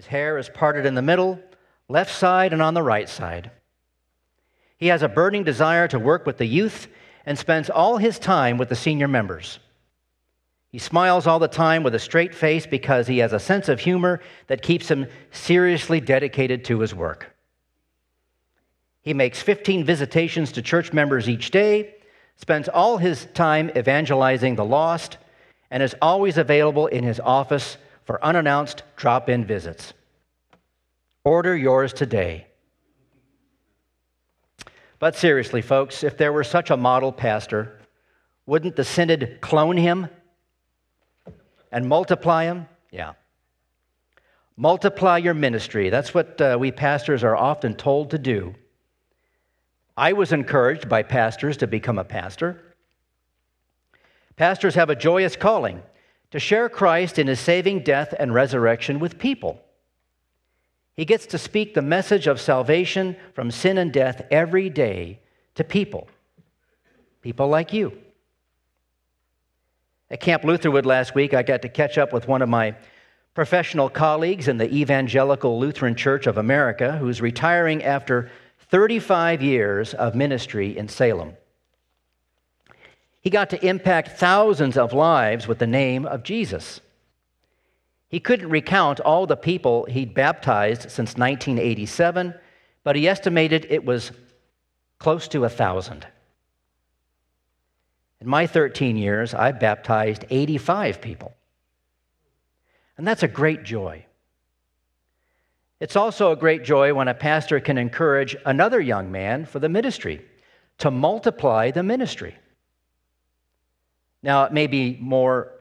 His hair is parted in the middle, left side, and on the right side. He has a burning desire to work with the youth and spends all his time with the senior members. He smiles all the time with a straight face because he has a sense of humor that keeps him seriously dedicated to his work. He makes 15 visitations to church members each day, spends all his time evangelizing the lost, and is always available in his office for unannounced drop in visits. Order yours today. But seriously, folks, if there were such a model pastor, wouldn't the synod clone him and multiply him? Yeah. Multiply your ministry. That's what uh, we pastors are often told to do. I was encouraged by pastors to become a pastor. Pastors have a joyous calling to share Christ in his saving death and resurrection with people. He gets to speak the message of salvation from sin and death every day to people, people like you. At Camp Lutherwood last week, I got to catch up with one of my professional colleagues in the Evangelical Lutheran Church of America who's retiring after 35 years of ministry in Salem. He got to impact thousands of lives with the name of Jesus. He couldn't recount all the people he'd baptized since 1987, but he estimated it was close to a thousand. In my 13 years, I've baptized 85 people. And that's a great joy. It's also a great joy when a pastor can encourage another young man for the ministry to multiply the ministry. Now, it may be more,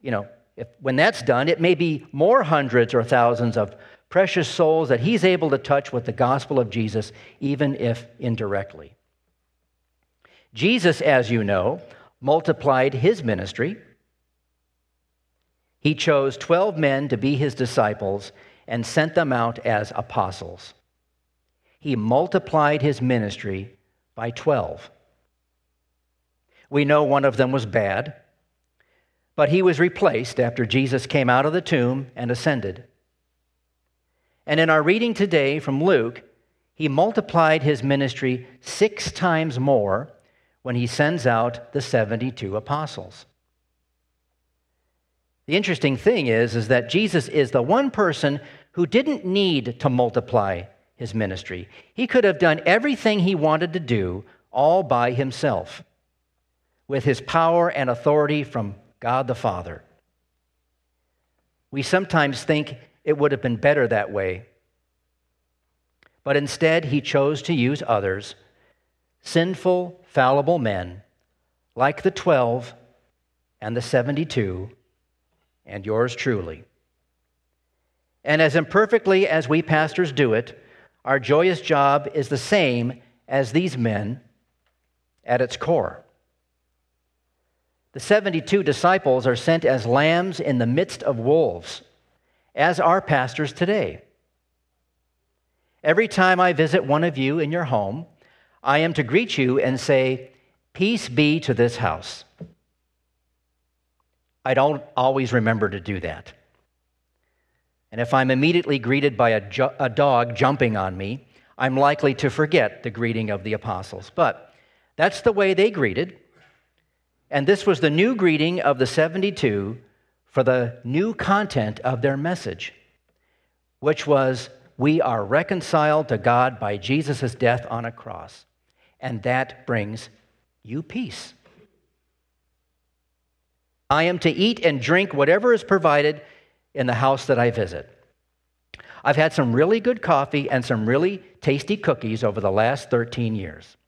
you know, if, when that's done, it may be more hundreds or thousands of precious souls that he's able to touch with the gospel of Jesus, even if indirectly. Jesus, as you know, multiplied his ministry. He chose 12 men to be his disciples and sent them out as apostles. He multiplied his ministry by 12. We know one of them was bad, but he was replaced after Jesus came out of the tomb and ascended. And in our reading today from Luke, he multiplied his ministry six times more when he sends out the 72 apostles. The interesting thing is, is that Jesus is the one person who didn't need to multiply his ministry. He could have done everything he wanted to do all by himself with his power and authority from God the Father. We sometimes think it would have been better that way. But instead, he chose to use others, sinful, fallible men, like the 12 and the 72, and yours truly. And as imperfectly as we pastors do it, our joyous job is the same as these men at its core. The 72 disciples are sent as lambs in the midst of wolves, as are pastors today. Every time I visit one of you in your home, I am to greet you and say, Peace be to this house. I don't always remember to do that. And if I'm immediately greeted by a, a, dog jumping on me, I'm likely to forget the greeting of the apostles. But that's the way they greeted. And this was the new greeting of the 72 for the new content of their message, which was, We are reconciled to God by Jesus' death on a cross, and that brings you peace. I am to eat and drink whatever is provided in the house that I visit. I've had some really good coffee and some really tasty cookies over the last 13 years.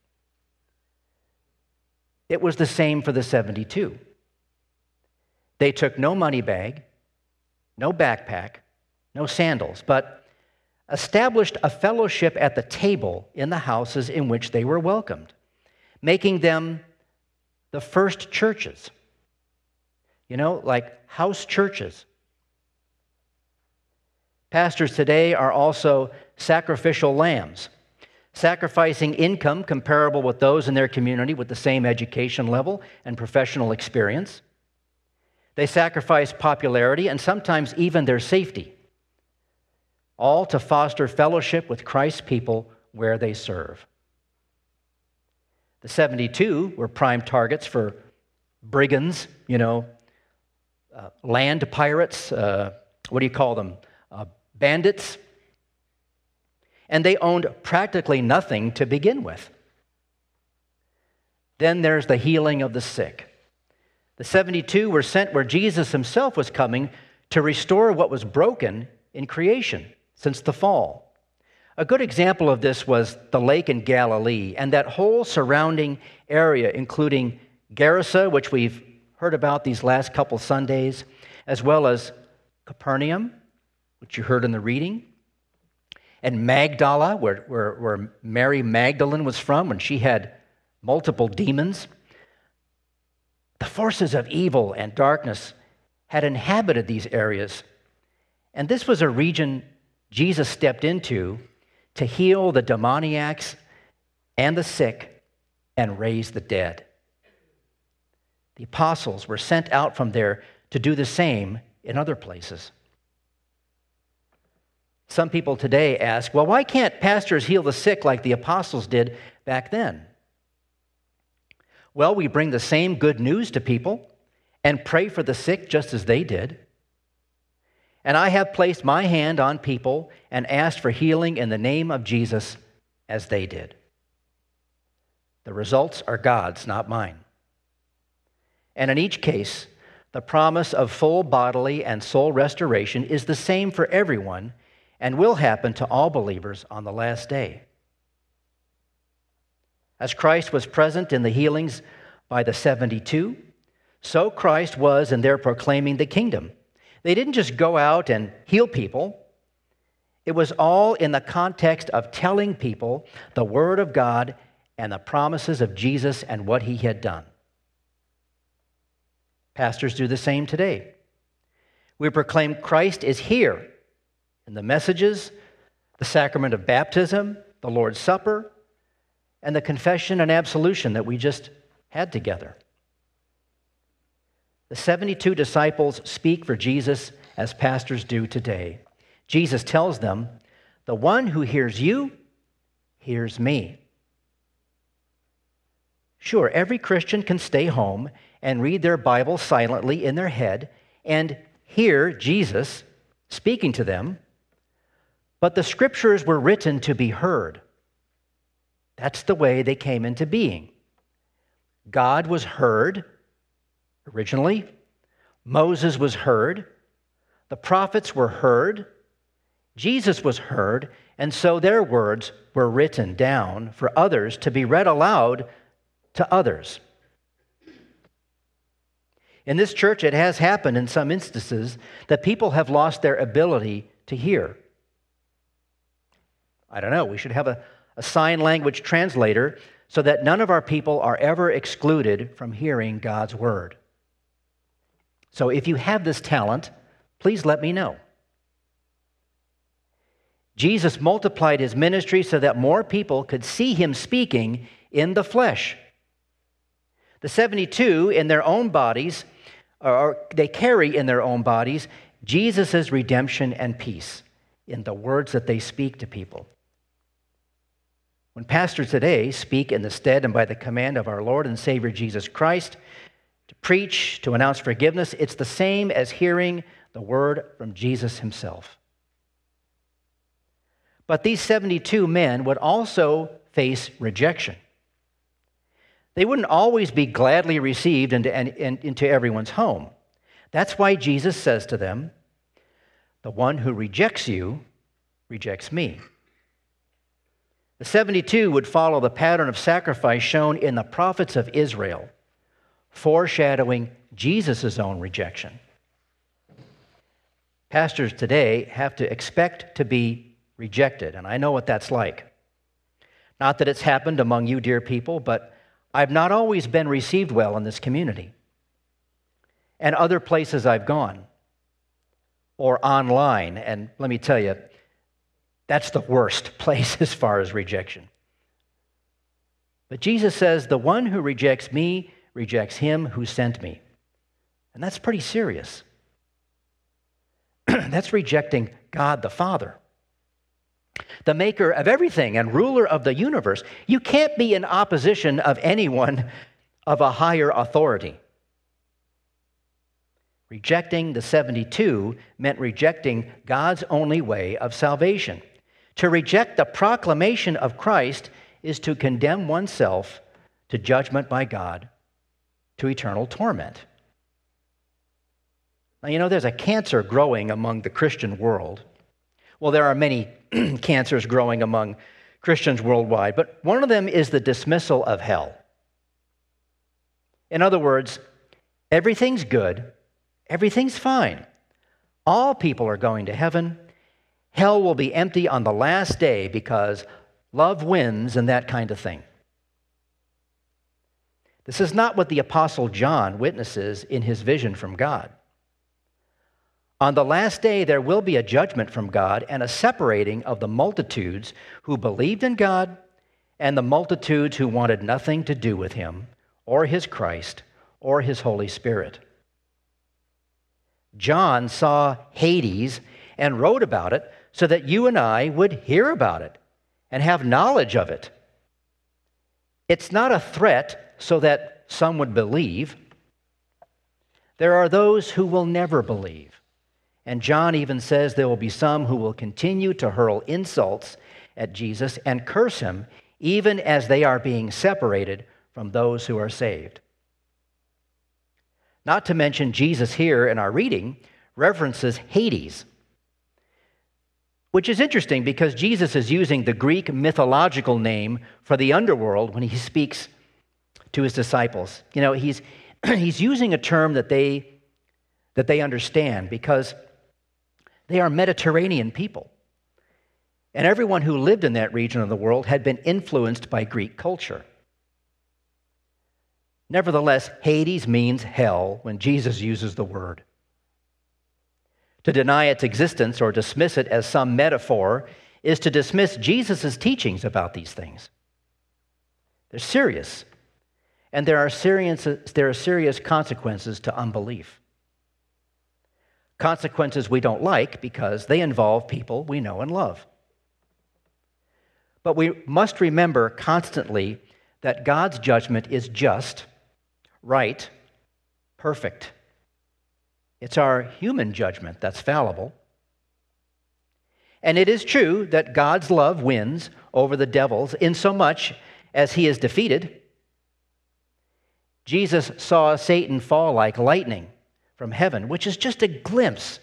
It was the same for the 72. They took no money bag, no backpack, no sandals, but established a fellowship at the table in the houses in which they were welcomed, making them the first churches. You know, like house churches. Pastors today are also sacrificial lambs sacrificing income comparable with those in their community with the same education level and professional experience. They sacrifice popularity and sometimes even their safety. all to foster fellowship with Christ's people where they serve. The 72 were prime targets for brigands, you know, uh, land pirates, uh, what do you call them? Uh, bandits. And they owned practically nothing to begin with. Then there's the healing of the sick. The 72 were sent where Jesus himself was coming to restore what was broken in creation since the fall. A good example of this was the lake in Galilee and that whole surrounding area, including Gerasa, which we've heard about these last couple Sundays, as well as Capernaum, which you heard in the reading, and Magdala, where, where, where Mary Magdalene was from when she had multiple demons. The forces of evil and darkness had inhabited these areas. And this was a region Jesus stepped into to heal the demoniacs and the sick and raise the dead. The apostles were sent out from there to do the same in other places. Some people today ask, well, why can't pastors heal the sick like the apostles did back then? Well, we bring the same good news to people and pray for the sick just as they did. And I have placed my hand on people and asked for healing in the name of Jesus as they did. The results are God's, not mine. And in each case, the promise of full bodily and soul restoration is the same for everyone and will happen to all believers on the last day. As Christ was present in the healings by the 72, so Christ was in their proclaiming the kingdom. They didn't just go out and heal people, it was all in the context of telling people the Word of God and the promises of Jesus and what He had done. Pastors do the same today. We proclaim Christ is here in the messages, the sacrament of baptism, the Lord's Supper, and the confession and absolution that we just had together. The 72 disciples speak for Jesus as pastors do today. Jesus tells them, The one who hears you hears me. Sure, every Christian can stay home and read their Bible silently in their head and hear Jesus speaking to them, but the scriptures were written to be heard. That's the way they came into being. God was heard originally, Moses was heard, the prophets were heard, Jesus was heard, and so their words were written down for others to be read aloud to others. In this church, it has happened in some instances that people have lost their ability to hear. I don't know, we should have a, a sign language translator so that none of our people are ever excluded from hearing God's word. So if you have this talent, please let me know. Jesus multiplied his ministry so that more people could see him speaking in the flesh. The 72 in their own bodies, or they carry in their own bodies, Jesus' redemption and peace in the words that they speak to people. When pastors today speak in the stead and by the command of our Lord and Savior Jesus Christ, to preach, to announce forgiveness, it's the same as hearing the word from Jesus himself. But these 72 men would also face rejection. They wouldn't always be gladly received into, into everyone's home. That's why Jesus says to them, The one who rejects you rejects me. The 72 would follow the pattern of sacrifice shown in the prophets of Israel foreshadowing Jesus' own rejection. Pastors today have to expect to be rejected, and I know what that's like. Not that it's happened among you, dear people, but I've not always been received well in this community and other places I've gone or online. And let me tell you, that's the worst place as far as rejection. But Jesus says, The one who rejects me rejects him who sent me. And that's pretty serious. that's rejecting God the Father. the maker of everything and ruler of the universe. You can't be in opposition of anyone of a higher authority. Rejecting the 72 meant rejecting God's only way of salvation. To reject the proclamation of Christ is to condemn oneself to judgment by God, to eternal torment. Now, you know, there's a cancer growing among the Christian world. Well, there are many cancers growing among Christians worldwide, but one of them is the dismissal of hell. In other words, everything's good, everything's fine. All people are going to heaven. Hell will be empty on the last day because love wins and that kind of thing. This is not what the Apostle John witnesses in his vision from God. On the last day, there will be a judgment from God and a separating of the multitudes who believed in God and the multitudes who wanted nothing to do with him or his Christ or his Holy Spirit. John saw Hades and wrote about it so that you and I would hear about it and have knowledge of it. It's not a threat so that some would believe. There are those who will never believe. And John even says there will be some who will continue to hurl insults at Jesus and curse him, even as they are being separated from those who are saved. Not to mention, Jesus here in our reading references Hades, which is interesting because Jesus is using the Greek mythological name for the underworld when he speaks to his disciples. You know, he's, he's using a term that they, that they understand because they are Mediterranean people. And everyone who lived in that region of the world had been influenced by Greek culture. Nevertheless, Hades means hell when Jesus uses the word. To deny its existence or dismiss it as some metaphor is to dismiss Jesus' teachings about these things. They're serious, and there are serious, there are serious consequences to unbelief consequences we don't like because they involve people we know and love. But we must remember constantly that God's judgment is just, right, perfect. It's our human judgment that's fallible. And it is true that God's love wins over the devil's in so much as he is defeated. Jesus saw Satan fall like lightning from heaven, which is just a glimpse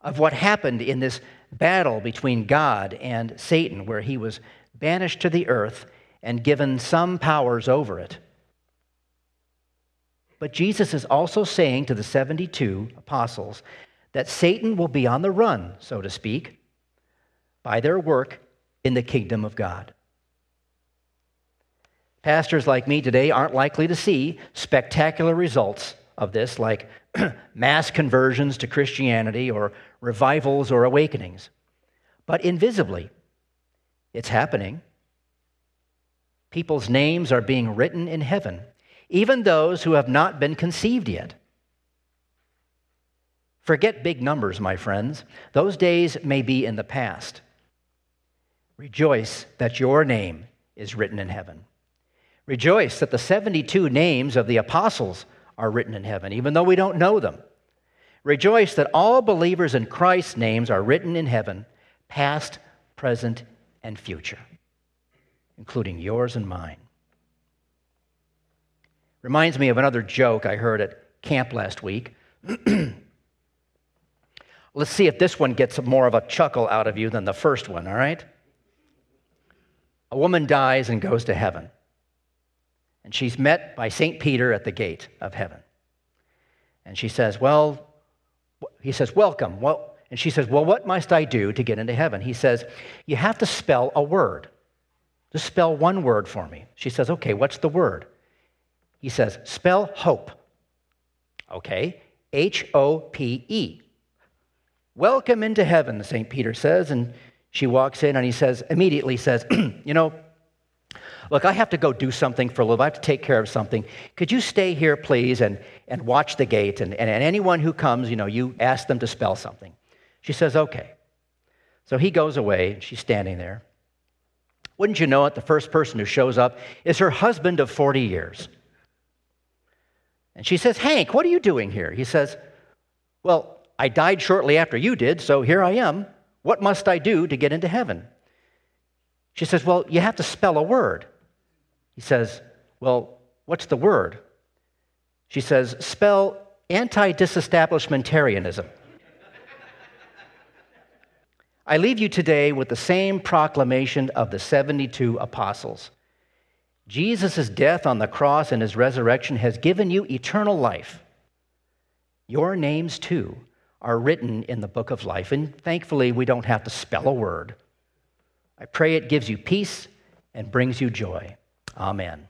of what happened in this battle between God and Satan, where he was banished to the earth and given some powers over it. But Jesus is also saying to the 72 apostles that Satan will be on the run, so to speak, by their work in the kingdom of God. Pastors like me today aren't likely to see spectacular results of this, like mass conversions to Christianity or revivals or awakenings. But invisibly, it's happening. People's names are being written in heaven, even those who have not been conceived yet. Forget big numbers, my friends. Those days may be in the past. Rejoice that your name is written in heaven. Rejoice that the 72 names of the apostles are written in heaven, even though we don't know them. Rejoice that all believers in Christ's names are written in heaven, past, present, and future, including yours and mine. Reminds me of another joke I heard at camp last week. Let's see if this one gets more of a chuckle out of you than the first one, all right? A woman dies and goes to heaven and she's met by St. Peter at the gate of heaven. And she says, Well, he says, Welcome. Well, and she says, Well, what must I do to get into heaven? He says, You have to spell a word. Just spell one word for me. She says, Okay, what's the word? He says, Spell hope. Okay, H O P E. Welcome into heaven, St. Peter says. And she walks in and he says, immediately says, You know, Look, I have to go do something for a little. I have to take care of something. Could you stay here, please, and, and watch the gate? And, and, and anyone who comes, you know, you ask them to spell something. She says, okay. So he goes away, and she's standing there. Wouldn't you know it, the first person who shows up is her husband of 40 years. And she says, Hank, what are you doing here? He says, Well, I died shortly after you did, so here I am. What must I do to get into heaven? She says, Well, you have to spell a word. He says, Well, what's the word? She says, Spell anti disestablishmentarianism. I leave you today with the same proclamation of the 72 apostles. Jesus' death on the cross and his resurrection has given you eternal life. Your names, too, are written in the book of life, and thankfully, we don't have to spell a word. I pray it gives you peace and brings you joy. Amen.